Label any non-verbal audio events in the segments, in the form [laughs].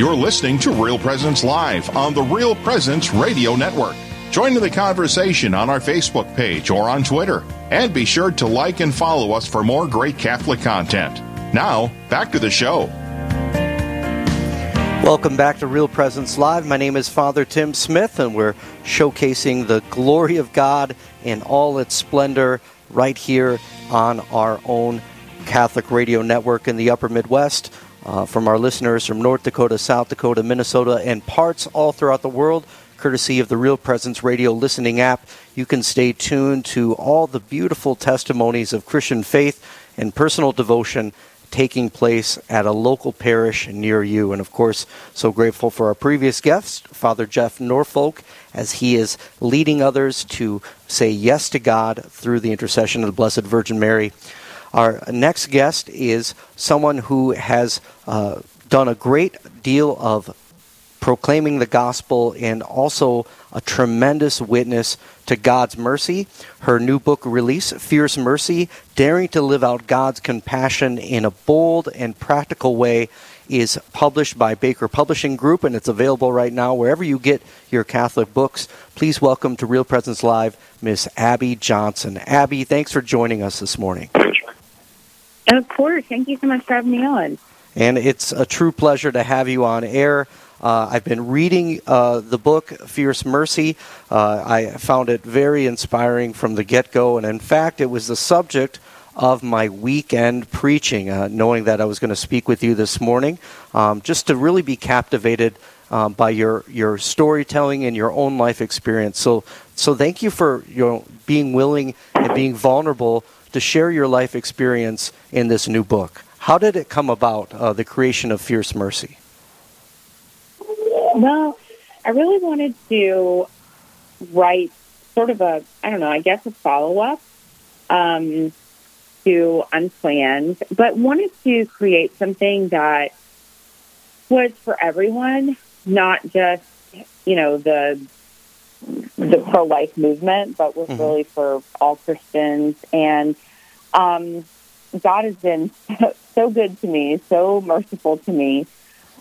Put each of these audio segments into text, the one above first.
You're listening to Real Presence Live on the Real Presence Radio Network. Join in the conversation on our Facebook page or on Twitter. And be sure to like and follow us for more great Catholic content. Now, back to the show. Welcome back to Real Presence Live. My name is Father Tim Smith, and we're showcasing the glory of God in all its splendor right here on our own Catholic radio network in the upper Midwest. Uh, from our listeners from North Dakota, South Dakota, Minnesota, and parts all throughout the world, courtesy of the Real Presence Radio listening app, you can stay tuned to all the beautiful testimonies of Christian faith and personal devotion taking place at a local parish near you. And of course, so grateful for our previous guest, Father Jeff Norfolk, as he is leading others to say yes to God through the intercession of the Blessed Virgin Mary. Our next guest is someone who has uh, done a great deal of proclaiming the gospel and also a tremendous witness to God's mercy. Her new book release, Fierce Mercy Daring to Live Out God's Compassion in a Bold and Practical Way, is published by Baker Publishing Group and it's available right now wherever you get your Catholic books. Please welcome to Real Presence Live, Miss Abby Johnson. Abby, thanks for joining us this morning. Of course. Thank you so much for having me on. And it's a true pleasure to have you on air. Uh, I've been reading uh, the book Fierce Mercy. Uh, I found it very inspiring from the get go, and in fact, it was the subject of my weekend preaching, uh, knowing that I was going to speak with you this morning, um, just to really be captivated um, by your, your storytelling and your own life experience. So, so thank you for you know, being willing and being vulnerable to share your life experience in this new book. How did it come about, uh, the creation of Fierce Mercy? Well, I really wanted to write sort of a, I don't know, I guess a follow up um, to Unplanned, but wanted to create something that was for everyone, not just, you know, the the pro life movement, but was mm-hmm. really for all Christians. And um, God has been [laughs] so, good to me, so merciful to me.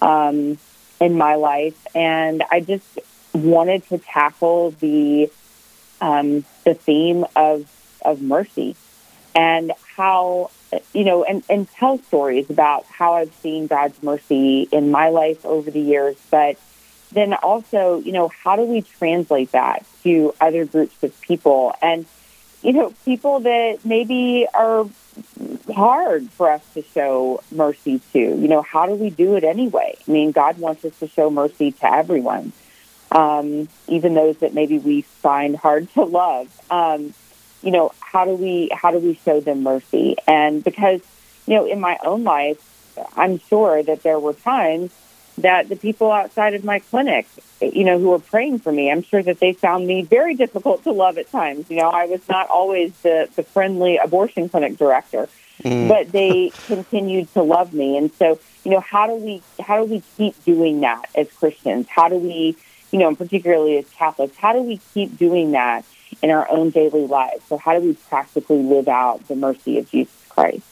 Um, in my life, and I just wanted to tackle the um, the theme of of mercy and how you know and, and tell stories about how I've seen God's mercy in my life over the years, but then also you know how do we translate that to other groups of people and you know people that maybe are hard for us to show mercy to. You know, how do we do it anyway? I mean, God wants us to show mercy to everyone, um, even those that maybe we find hard to love. Um, you know, how do we how do we show them mercy? And because you know, in my own life, I'm sure that there were times that the people outside of my clinic, you know, who were praying for me, I'm sure that they found me very difficult to love at times. You know, I was not always the, the friendly abortion clinic director, mm. but they [laughs] continued to love me. And so, you know, how do we how do we keep doing that as Christians? How do we, you know, and particularly as Catholics, how do we keep doing that in our own daily lives? So how do we practically live out the mercy of Jesus Christ?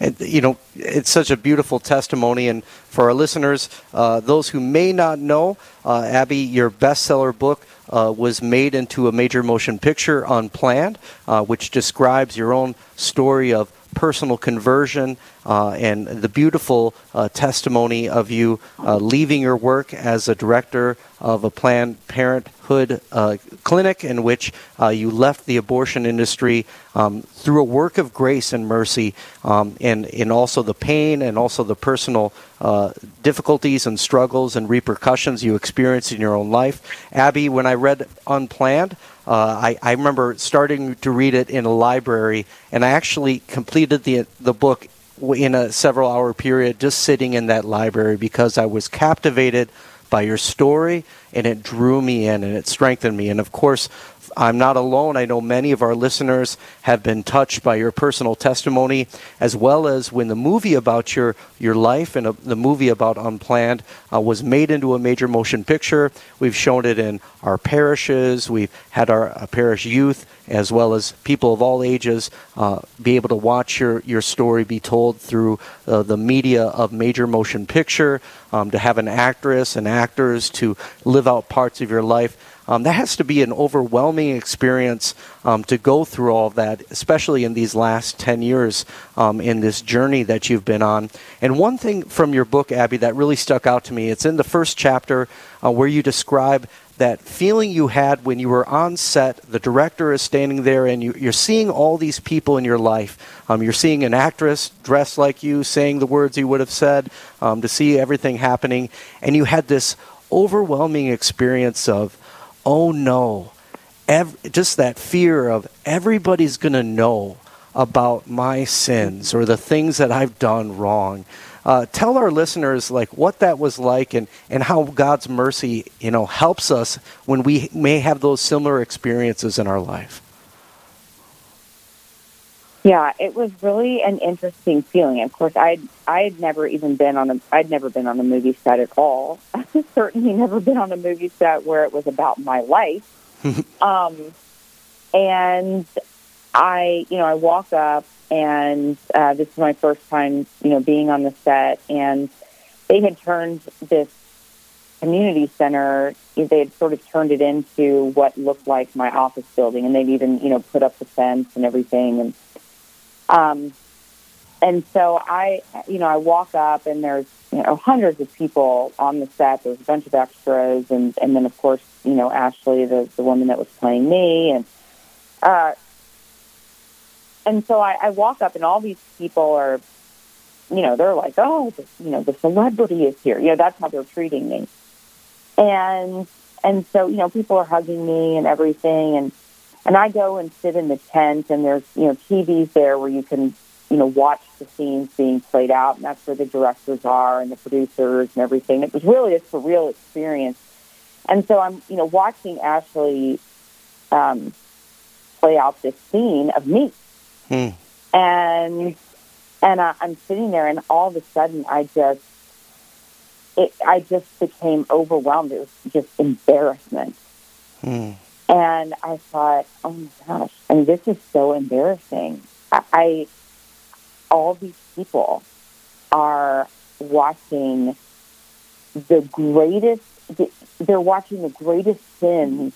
And, you know, it's such a beautiful testimony. And for our listeners, uh, those who may not know, uh, Abby, your bestseller book uh, was made into a major motion picture, Unplanned, uh, which describes your own story of personal conversion uh, and the beautiful uh, testimony of you uh, leaving your work as a director of a Planned Parenthood uh, clinic in which uh, you left the abortion industry um, through a work of grace and mercy, um, and, and also the pain and also the personal difficulties and struggles and repercussions you experienced in your own life. Abby, when I read Unplanned, uh, I, I, remember starting to read it in a library, and I actually completed the the book in a several hour period just sitting in that library because I was captivated by your story and it drew me in and it strengthened me. And of course, I'm not alone. I know many of our listeners have been touched by your personal testimony, as well as when the movie about your, your life and a, the movie about Unplanned uh, was made into a major motion picture. We've shown it in our parishes, we've had our uh, parish youth, as well as people of all ages, uh, be able to watch your, your story be told through uh, the media of major motion picture, um, to have an actress and actors to live out parts of your life. Um, that has to be an overwhelming experience um, to go through all of that, especially in these last 10 years um, in this journey that you've been on. And one thing from your book, Abby, that really stuck out to me, it's in the first chapter uh, where you describe that feeling you had when you were on set, the director is standing there, and you, are seeing all these people in your life. Um, you're seeing an actress dressed like you, saying the words you would have said, um, to see everything happening, and you had this overwhelming experience of, oh no, Every, just that fear of everybody's going to know about my sins or the things that I've done wrong. Uh, tell our listeners like what that was like and, and how God's mercy, you know, helps us when we may have those similar experiences in our life. Yeah, it was really an interesting feeling. Of course, I I had never even been on a I'd never been on a movie set at all. [laughs] Certainly never been on a movie set where it was about my life. [laughs] um, and I, you know, I walk up and uh, this is my first time, you know, being on the set, and they had turned this community center. They had sort of turned it into what looked like my office building, and they'd even, you know, put up the fence and everything, and um, and so I, you know, I walk up, and there's you know hundreds of people on the set. There's a bunch of extras, and and then of course, you know, Ashley, the the woman that was playing me, and uh, and so I, I walk up, and all these people are, you know, they're like, oh, the, you know, the celebrity is here. You know, that's how they're treating me. And and so you know, people are hugging me and everything, and and I go and sit in the tent, and there's you know TVs there where you can you know watch the scenes being played out, and that's where the directors are and the producers and everything. It was really a surreal experience. And so I'm you know watching Ashley um, play out this scene of me Hmm. And and I, I'm sitting there, and all of a sudden, I just it, I just became overwhelmed. It was just embarrassment. Hmm. And I thought, oh my gosh, I mean, this is so embarrassing. I, I all these people are watching the greatest. They're watching the greatest sins,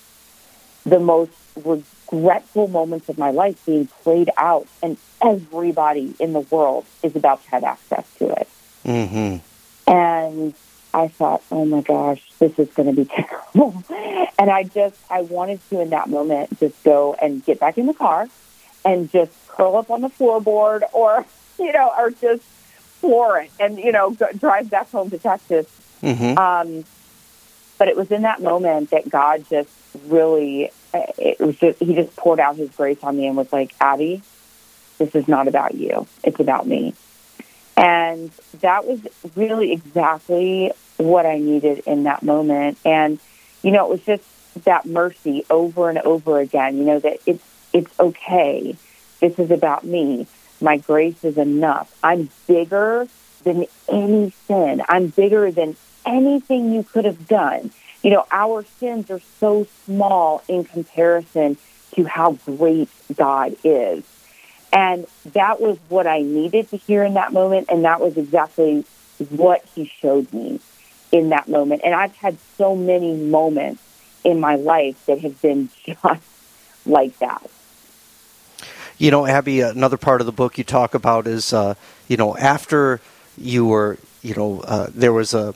the most regretful moments of my life being played out, and everybody in the world is about to have access to it. Mm-hmm. And I thought, oh my gosh, this is going to be [laughs] terrible. and I just, I wanted to in that moment just go and get back in the car and just curl up on the floorboard or, [laughs] you know, or just floor it and, you know, go, drive back home to Texas. Mm-hmm. Um, but it was in that moment that God just really it was just he just poured out his grace on me and was like, Abby, this is not about you. It's about me. And that was really exactly what I needed in that moment. And, you know, it was just that mercy over and over again, you know, that it's it's okay. This is about me. My grace is enough. I'm bigger than any sin. I'm bigger than anything you could have done you know, our sins are so small in comparison to how great God is. And that was what I needed to hear in that moment. And that was exactly what he showed me in that moment. And I've had so many moments in my life that have been [laughs] just like that. You know, Abby, another part of the book you talk about is, uh, you know, after you were, you know, uh, there was a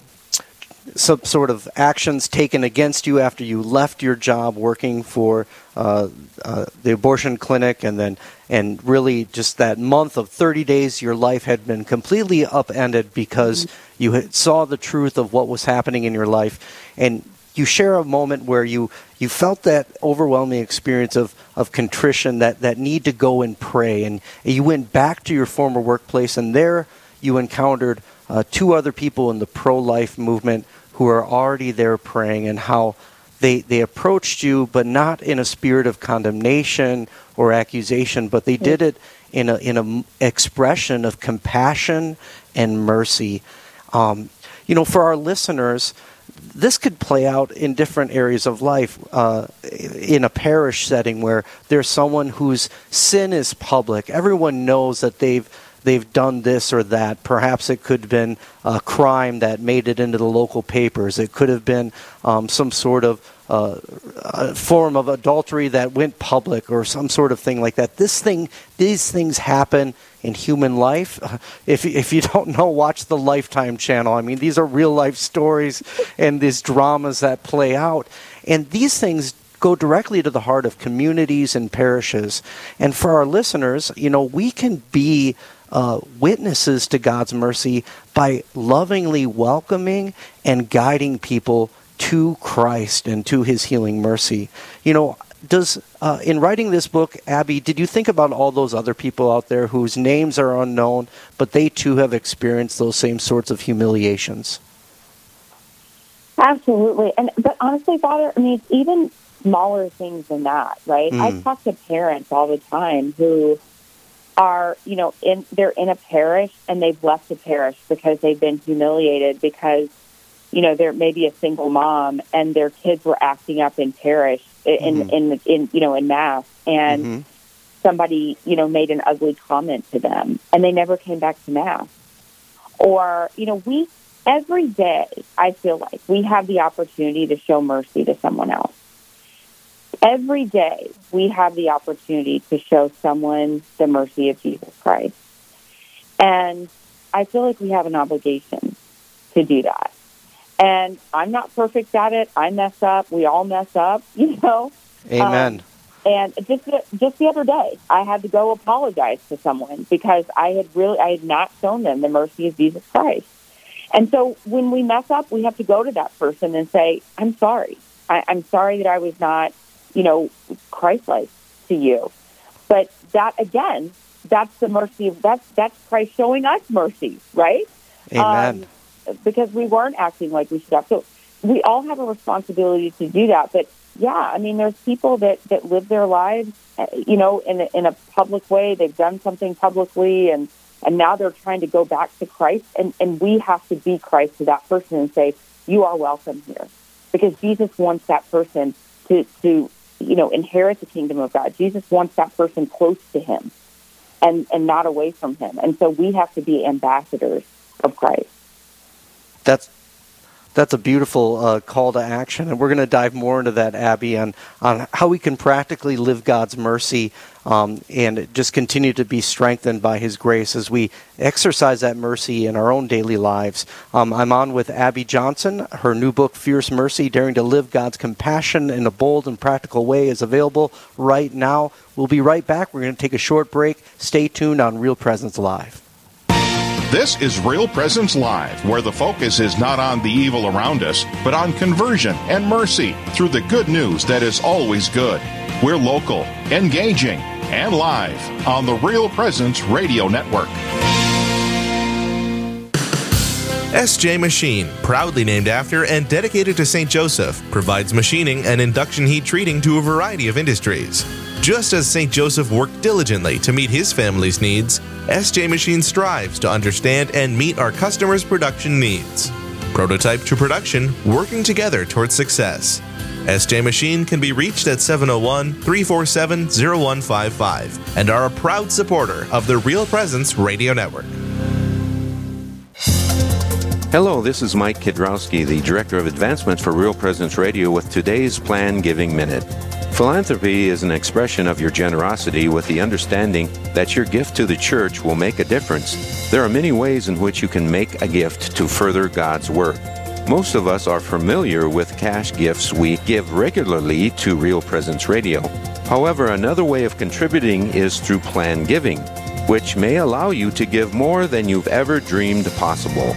some sort of actions taken against you after you left your job working for uh, uh, the abortion clinic, and then and really just that month of 30 days, your life had been completely upended because mm-hmm. you saw the truth of what was happening in your life, and you share a moment where you you felt that overwhelming experience of of contrition, that that need to go and pray, and you went back to your former workplace, and there you encountered uh, two other people in the pro life movement who are already there praying, and how they, they approached you, but not in a spirit of condemnation or accusation, but they did it in a in a expression of compassion and mercy. Um, you know, for our listeners, this could play out in different areas of life. Uh, in a parish setting where there's someone whose sin is public, everyone knows that they've they've done this or that. Perhaps it could have been a crime that made it into the local papers. It could have been um, some sort of uh, form of adultery that went public or some sort of thing like that. This thing, these things happen in human life. [laughs] If if you don't know, watch the Lifetime channel. I mean, these are real life stories [laughs] and these dramas that play out, and these things go directly to the heart of communities and parishes. And for our listeners, you know, we can be uh, witnesses to God's mercy by lovingly welcoming and guiding people to Christ and to his healing mercy. You know, does uh, in writing this book, Abby, did you think about all those other people out there whose names are unknown, but they too have experienced those same sorts of humiliations? Absolutely, and but honestly, Father, I mean, even smaller things than that, right? Mm. I talk to parents all the time who are, you know, in they're in a parish and they've left the parish because they've been humiliated because you know, they're maybe a single mom and their kids were acting up in parish in mm-hmm. in, in you know in mass and mm-hmm. somebody you know made an ugly comment to them and they never came back to mass or you know we every day I feel like we have the opportunity to show mercy to someone else every day we have the opportunity to show someone the mercy of Jesus Christ and I feel like we have an obligation to do that and I'm not perfect at it. I mess up. We all mess up, [laughs] you know. Amen. Um, and just the, just the other day, I had to go apologize to someone because I had really I had not shown them the mercy of Jesus Christ. And so when we mess up, we have to go to that person and say, "I'm sorry. I, I'm sorry that I was not, you know, Christ-like to you." But that again, that's the mercy of that's that's Christ showing us mercy, right? Amen. Um, because we weren't acting like we should have. So we all have a responsibility to do that. But yeah, I mean, there's people that that live their lives, uh, you know, in a, in a public way. They've done something publicly, and and now they're trying to go back to Christ, and and we have to be Christ to that person and say, you are welcome here, because Jesus wants that person to to you know inherit the kingdom of God. Jesus wants that person close to Him, and and not away from Him. And so we have to be ambassadors of Christ that's that's a beautiful uh, call to action, and we're going to dive more into that, Abby, on on how we can practically live God's mercy um, and just continue to be strengthened by His grace as we exercise that mercy in our own daily lives. Um, I'm on with Abby Johnson. Her new book, Fierce Mercy: Daring to Live God's Compassion in a Bold and Practical Way, is available right now. We'll be right back. We're going to take a short break. Stay tuned on Real Presence Live. This is Real Presence Live, where the focus is not on the evil around us, but on conversion and mercy through the good news that is always good. We're local, engaging, and live on the Real Presence Radio Network. SJ Machine, proudly named after and dedicated to St. Joseph, provides machining and induction heat treating to a variety of industries. Just as St. Joseph worked diligently to meet his family's needs, SJ Machine strives to understand and meet our customers' production needs. Prototype to production, working together towards success. SJ Machine can be reached at 701 347 0155 and are a proud supporter of the Real Presence Radio Network. Hello, this is Mike Kidrowski, the Director of Advancements for Real Presence Radio, with today's Plan Giving Minute. Philanthropy is an expression of your generosity with the understanding that your gift to the church will make a difference. There are many ways in which you can make a gift to further God's work. Most of us are familiar with cash gifts we give regularly to Real Presence Radio. However, another way of contributing is through plan giving, which may allow you to give more than you've ever dreamed possible.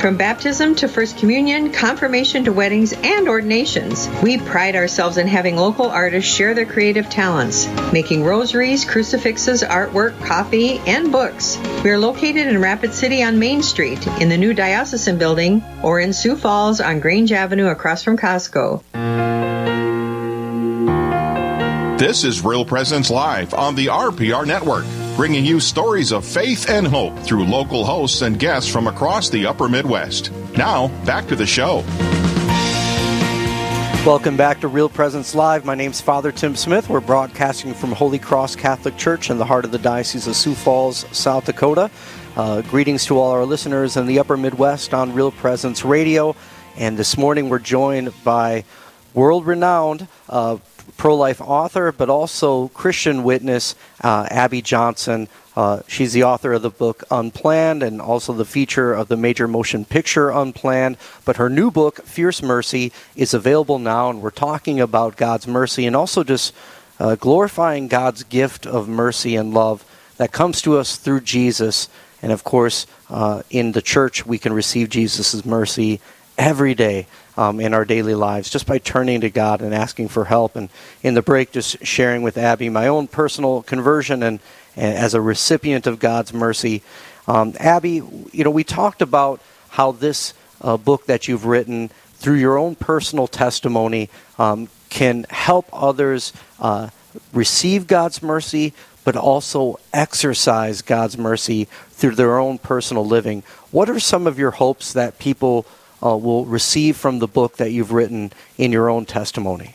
From baptism to First Communion, confirmation to weddings, and ordinations, we pride ourselves in having local artists share their creative talents, making rosaries, crucifixes, artwork, coffee, and books. We are located in Rapid City on Main Street, in the new Diocesan Building, or in Sioux Falls on Grange Avenue across from Costco. This is Real Presence Live on the RPR Network, bringing you stories of faith and hope through local hosts and guests from across the upper Midwest. Now, back to the show. Welcome back to Real Presence Live. My name's Father Tim Smith. We're broadcasting from Holy Cross Catholic Church in the heart of the Diocese of Sioux Falls, South Dakota. Uh, greetings to all our listeners in the upper Midwest on Real Presence Radio. And this morning we're joined by world renowned uh, pro life author, but also Christian witness, uh, Abby Johnson. Uh, she's the author of the book Unplanned and also the feature of the major motion picture Unplanned. But her new book, Fierce Mercy, is available now, and we're talking about God's mercy and also just uh, glorifying God's gift of mercy and love that comes to us through Jesus. And of course, uh, in the church, we can receive Jesus' mercy every day um, in our daily lives just by turning to God and asking for help. And in the break, just sharing with Abby my own personal conversion and, and as a recipient of God's mercy. Um, Abby, you know, we talked about how this uh, book that you've written through your own personal testimony um, can help others uh, receive God's mercy, but also exercise God's mercy through their own personal living. What are some of your hopes that people uh, will receive from the book that you've written in your own testimony?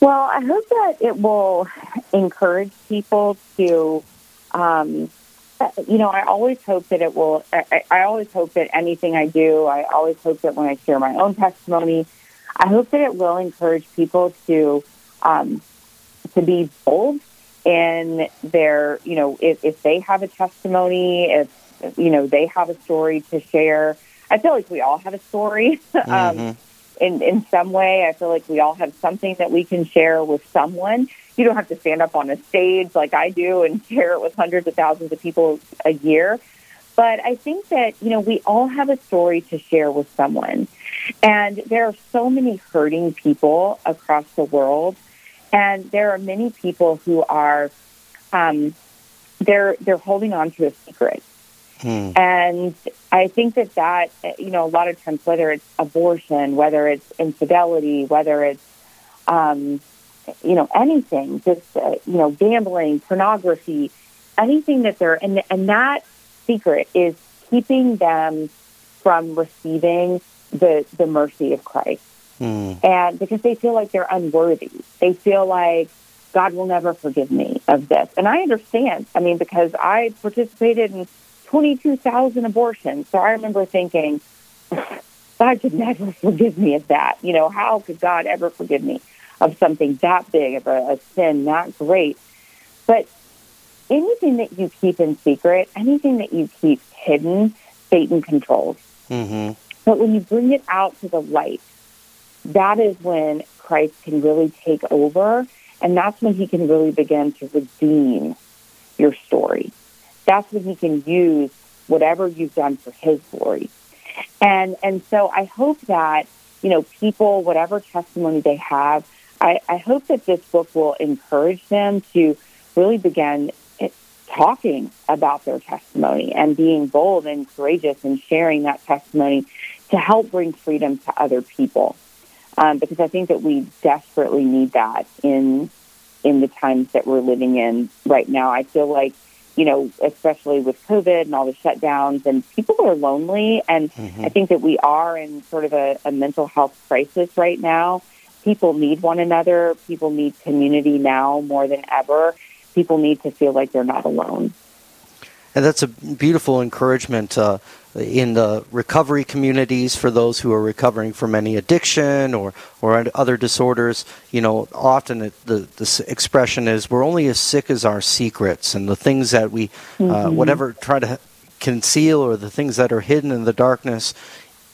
Well, I hope that it will encourage people to, um, you know, I always hope that it will, I, I always hope that anything I do, I always hope that when I share my own testimony, I hope that it will encourage people to, um, to be bold in their, you know, if, if they have a testimony, if you know, they have a story to share. I feel like we all have a story. [laughs] um, mm-hmm. in, in some way, I feel like we all have something that we can share with someone. You don't have to stand up on a stage like I do and [laughs] share it with hundreds of thousands of people a year. But I think that, you know, we all have a story to share with someone. And there are so many hurting people across the world. And there are many people who are, um, they're, they're holding on to a secret. Hmm. And I think that that, you know, a lot of times, whether it's abortion, whether it's infidelity, whether it's, um, you know, anything, just, uh, you know, gambling, pornography, anything that they're, and, and that secret is keeping them from receiving the, the mercy of Christ. Hmm. And because they feel like they're unworthy, they feel like God will never forgive me of this. And I understand. I mean, because I participated in 22,000 abortions. So I remember thinking, God could never forgive me of that. You know, how could God ever forgive me of something that big, of a, a sin that great? But anything that you keep in secret, anything that you keep hidden, Satan controls. Mm-hmm. But when you bring it out to the light, that is when Christ can really take over, and that's when he can really begin to redeem your story that's when he can use whatever you've done for his glory. And and so I hope that, you know, people, whatever testimony they have, I, I hope that this book will encourage them to really begin talking about their testimony and being bold and courageous and sharing that testimony to help bring freedom to other people. Um, because I think that we desperately need that in in the times that we're living in right now. I feel like you know, especially with COVID and all the shutdowns, and people are lonely. And mm-hmm. I think that we are in sort of a, a mental health crisis right now. People need one another. People need community now more than ever. People need to feel like they're not alone. And that's a beautiful encouragement uh, in the recovery communities for those who are recovering from any addiction or, or other disorders. You know, often it, the, the expression is we're only as sick as our secrets and the things that we, uh, mm-hmm. uh, whatever, try to conceal or the things that are hidden in the darkness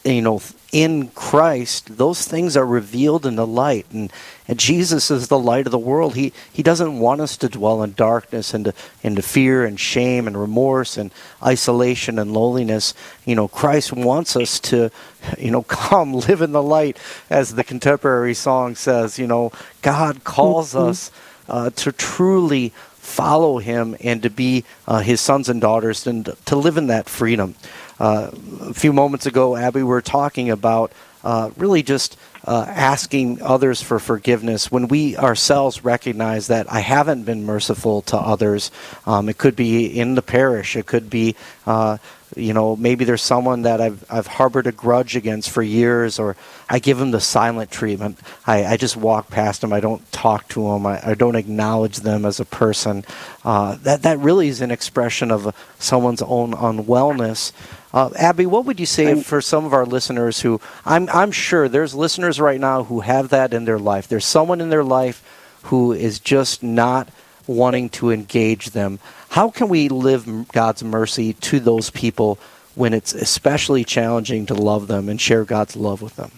you know, in Christ, those things are revealed in the light. And, and Jesus is the light of the world. He, he doesn't want us to dwell in darkness and to, into fear and shame and remorse and isolation and loneliness. You know, Christ wants us to, you know, [laughs] come live in the light, as the contemporary song says. You know, God calls mm-hmm. us uh, to truly follow Him and to be uh, His sons and daughters and to live in that freedom. Uh, a few moments ago, Abby, we were talking about uh, really just uh, asking others for forgiveness when we ourselves recognize that I haven't been merciful to others. Um, it could be in the parish, it could be uh, you know maybe there's someone that I've I've harbored a grudge against for years, or I give them the silent treatment. I, I just walk past them. I don't talk to them. I, I don't acknowledge them as a person. Uh, that that really is an expression of someone's own unwellness. Uh, Abby, what would you say for some of our listeners who I'm I'm sure there's listeners right now who have that in their life. There's someone in their life who is just not wanting to engage them. How can we live God's mercy to those people when it's especially challenging to love them and share God's love with them?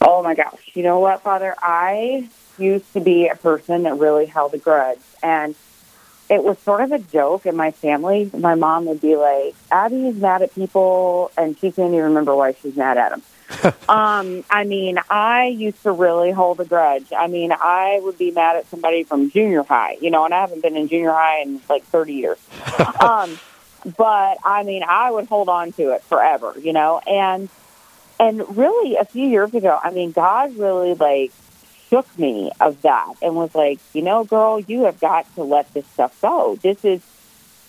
Oh my gosh. You know what, Father? I used to be a person that really held a grudge. And it was sort of a joke in my family. My mom would be like, Abby's mad at people, and she can't even remember why she's mad at them. [laughs] um, I mean, I used to really hold a grudge. I mean, I would be mad at somebody from junior high, you know, and I haven't been in junior high in like 30 years. [laughs] um, but I mean, I would hold on to it forever, you know, and, and really a few years ago, I mean, God really like shook me of that and was like, you know, girl, you have got to let this stuff go. This is,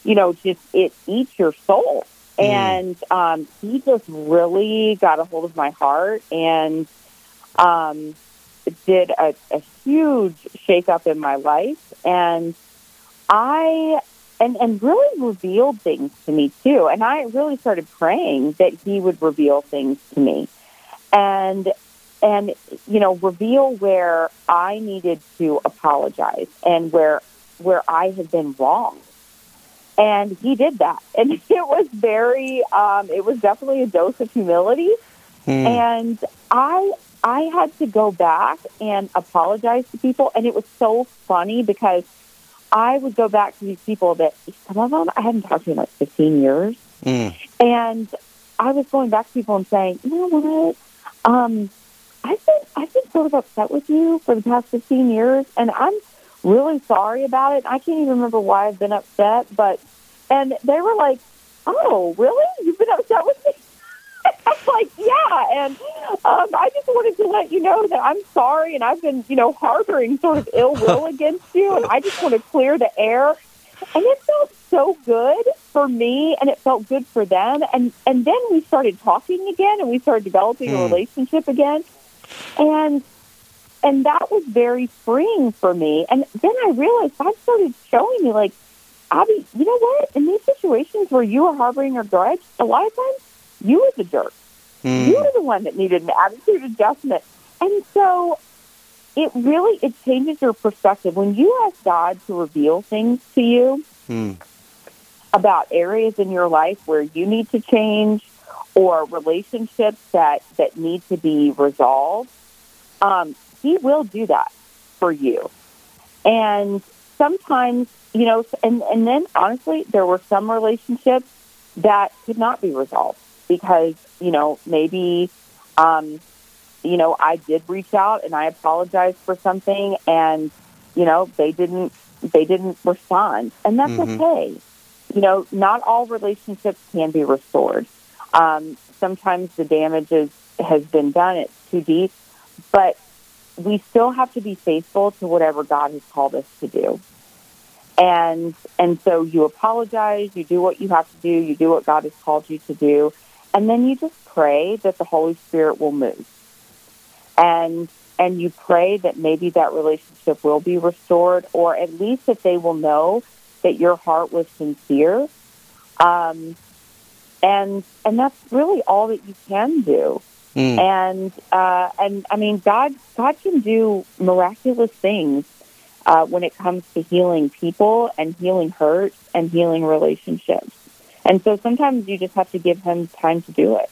you know, just it eats your soul. Mm. And um, he just really got a hold of my heart and um, did a, a huge shakeup in my life. And I and and really revealed things to me too. And I really started praying that he would reveal things to me. And and you know reveal where I needed to apologize and where where I had been wrong. And he did that, [laughs] and it was very, um, it was definitely a dose of humility. Hmm. And I, I had to go back and apologize to people, and it was so funny because I would go back to these people that some of them I hadn't talked to in like 15 years, mm. and I was going back to people and saying, you know what, um, I've been I've been sort of upset with you for the past 15 years, and I'm really sorry about it. I can't even remember why I've been upset, but and they were like, "Oh, really? You've been upset with me?" [laughs] I'm like, "Yeah," and um, I just wanted to let you know that I'm sorry, and I've been, you know, harboring sort of ill will [laughs] against you, and I just want to clear the air. And it felt so good for me, and it felt good for them, and and then we started talking again, and we started developing hmm. a relationship again and and that was very freeing for me. And then I realized God started showing me, like, Abby, you know what? In these situations where you are harboring a grudge, a lot of times you were the jerk. Mm. You were the one that needed an attitude adjustment. And so it really it changes your perspective when you ask God to reveal things to you mm. about areas in your life where you need to change or relationships that, that need to be resolved, um, he will do that for you. And sometimes, you know, and, and then honestly, there were some relationships that could not be resolved because, you know, maybe, um, you know, I did reach out and I apologized for something and, you know, they didn't, they didn't respond and that's mm-hmm. okay. You know, not all relationships can be restored. Um, sometimes the damage is, has been done, it's too deep, but we still have to be faithful to whatever God has called us to do. And and so you apologize, you do what you have to do, you do what God has called you to do, and then you just pray that the Holy Spirit will move. And and you pray that maybe that relationship will be restored or at least that they will know that your heart was sincere. Um, and and that's really all that you can do. Mm. And uh, and I mean, God God can do miraculous things uh, when it comes to healing people and healing hurts and healing relationships. And so sometimes you just have to give Him time to do it.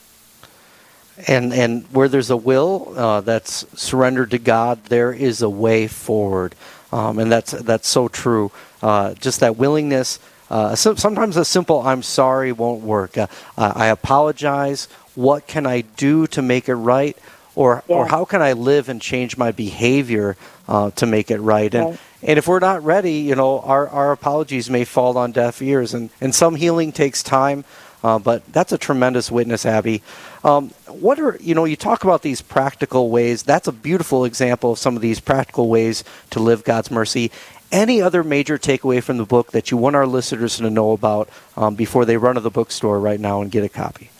And and where there's a will uh, that's surrendered to God, there is a way forward, um, and that's that's so true. Uh, just that willingness. Uh, so, sometimes a simple "I'm sorry" won't work. Uh, I apologize. What can I do to make it right? Or Yeah. or how can I live and change my behavior uh, to make it right? And Right. and if we're not ready, you know, our, our apologies may fall on deaf ears, and, and some healing takes time. Uh, but that's a tremendous witness, Abby. Um, what are you know? You talk about these practical ways. That's a beautiful example of some of these practical ways to live God's mercy. Any other major takeaway from the book that you want our listeners to know about um, before they run to the bookstore right now and get a copy?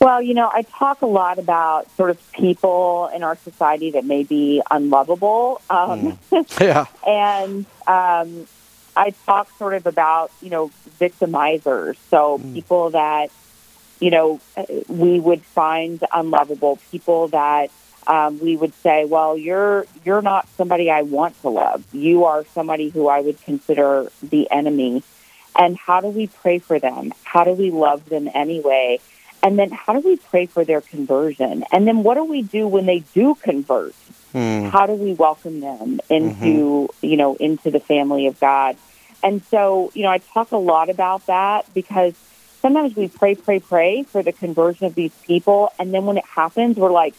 Well, you know, I talk a lot about sort of people in our society that may be unlovable. Um, [laughs] Yeah. and um, I talk sort of about, you know, victimizers. So people that, you know, we would find unlovable, people that um, we would say, well, you're you're not somebody I want to love. You are somebody who I would consider the enemy. And how do we pray for them? How do we love them anyway? And then how do we pray for their conversion? And then what do we do when they do convert? Hmm. How do we welcome them into, you know, into the family of God? And so, you know, I talk a lot about that because sometimes we pray, pray, pray for the conversion of these people, and then when it happens, we're like,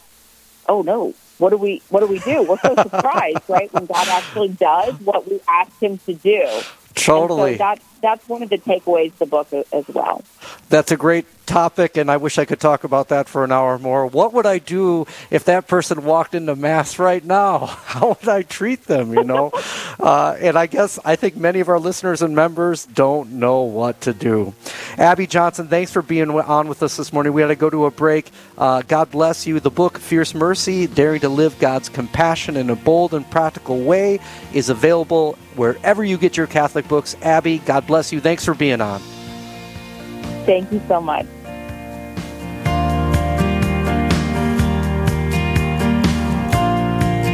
"Oh no, what do we, what do we do?" We're so [laughs] surprised, right, when God actually does what we ask Him to do. Totally. And so that that's one of the takeaways of the book as well. That's a great topic, and I wish I could talk about that for an hour more. What would I do if that person walked into Mass right now? [laughs] How would I treat them, you know? [laughs] uh, and I guess I think many of our listeners and members don't know what to do. Abby Johnson, thanks for being on with us this morning. We had to go to a break. Uh, God bless you. The book, Fierce Mercy Daring to Live God's Compassion in a Bold and Practical Way, is available wherever you get your Catholic books. Abby, God bless you. Thanks for being on. Thank you so much.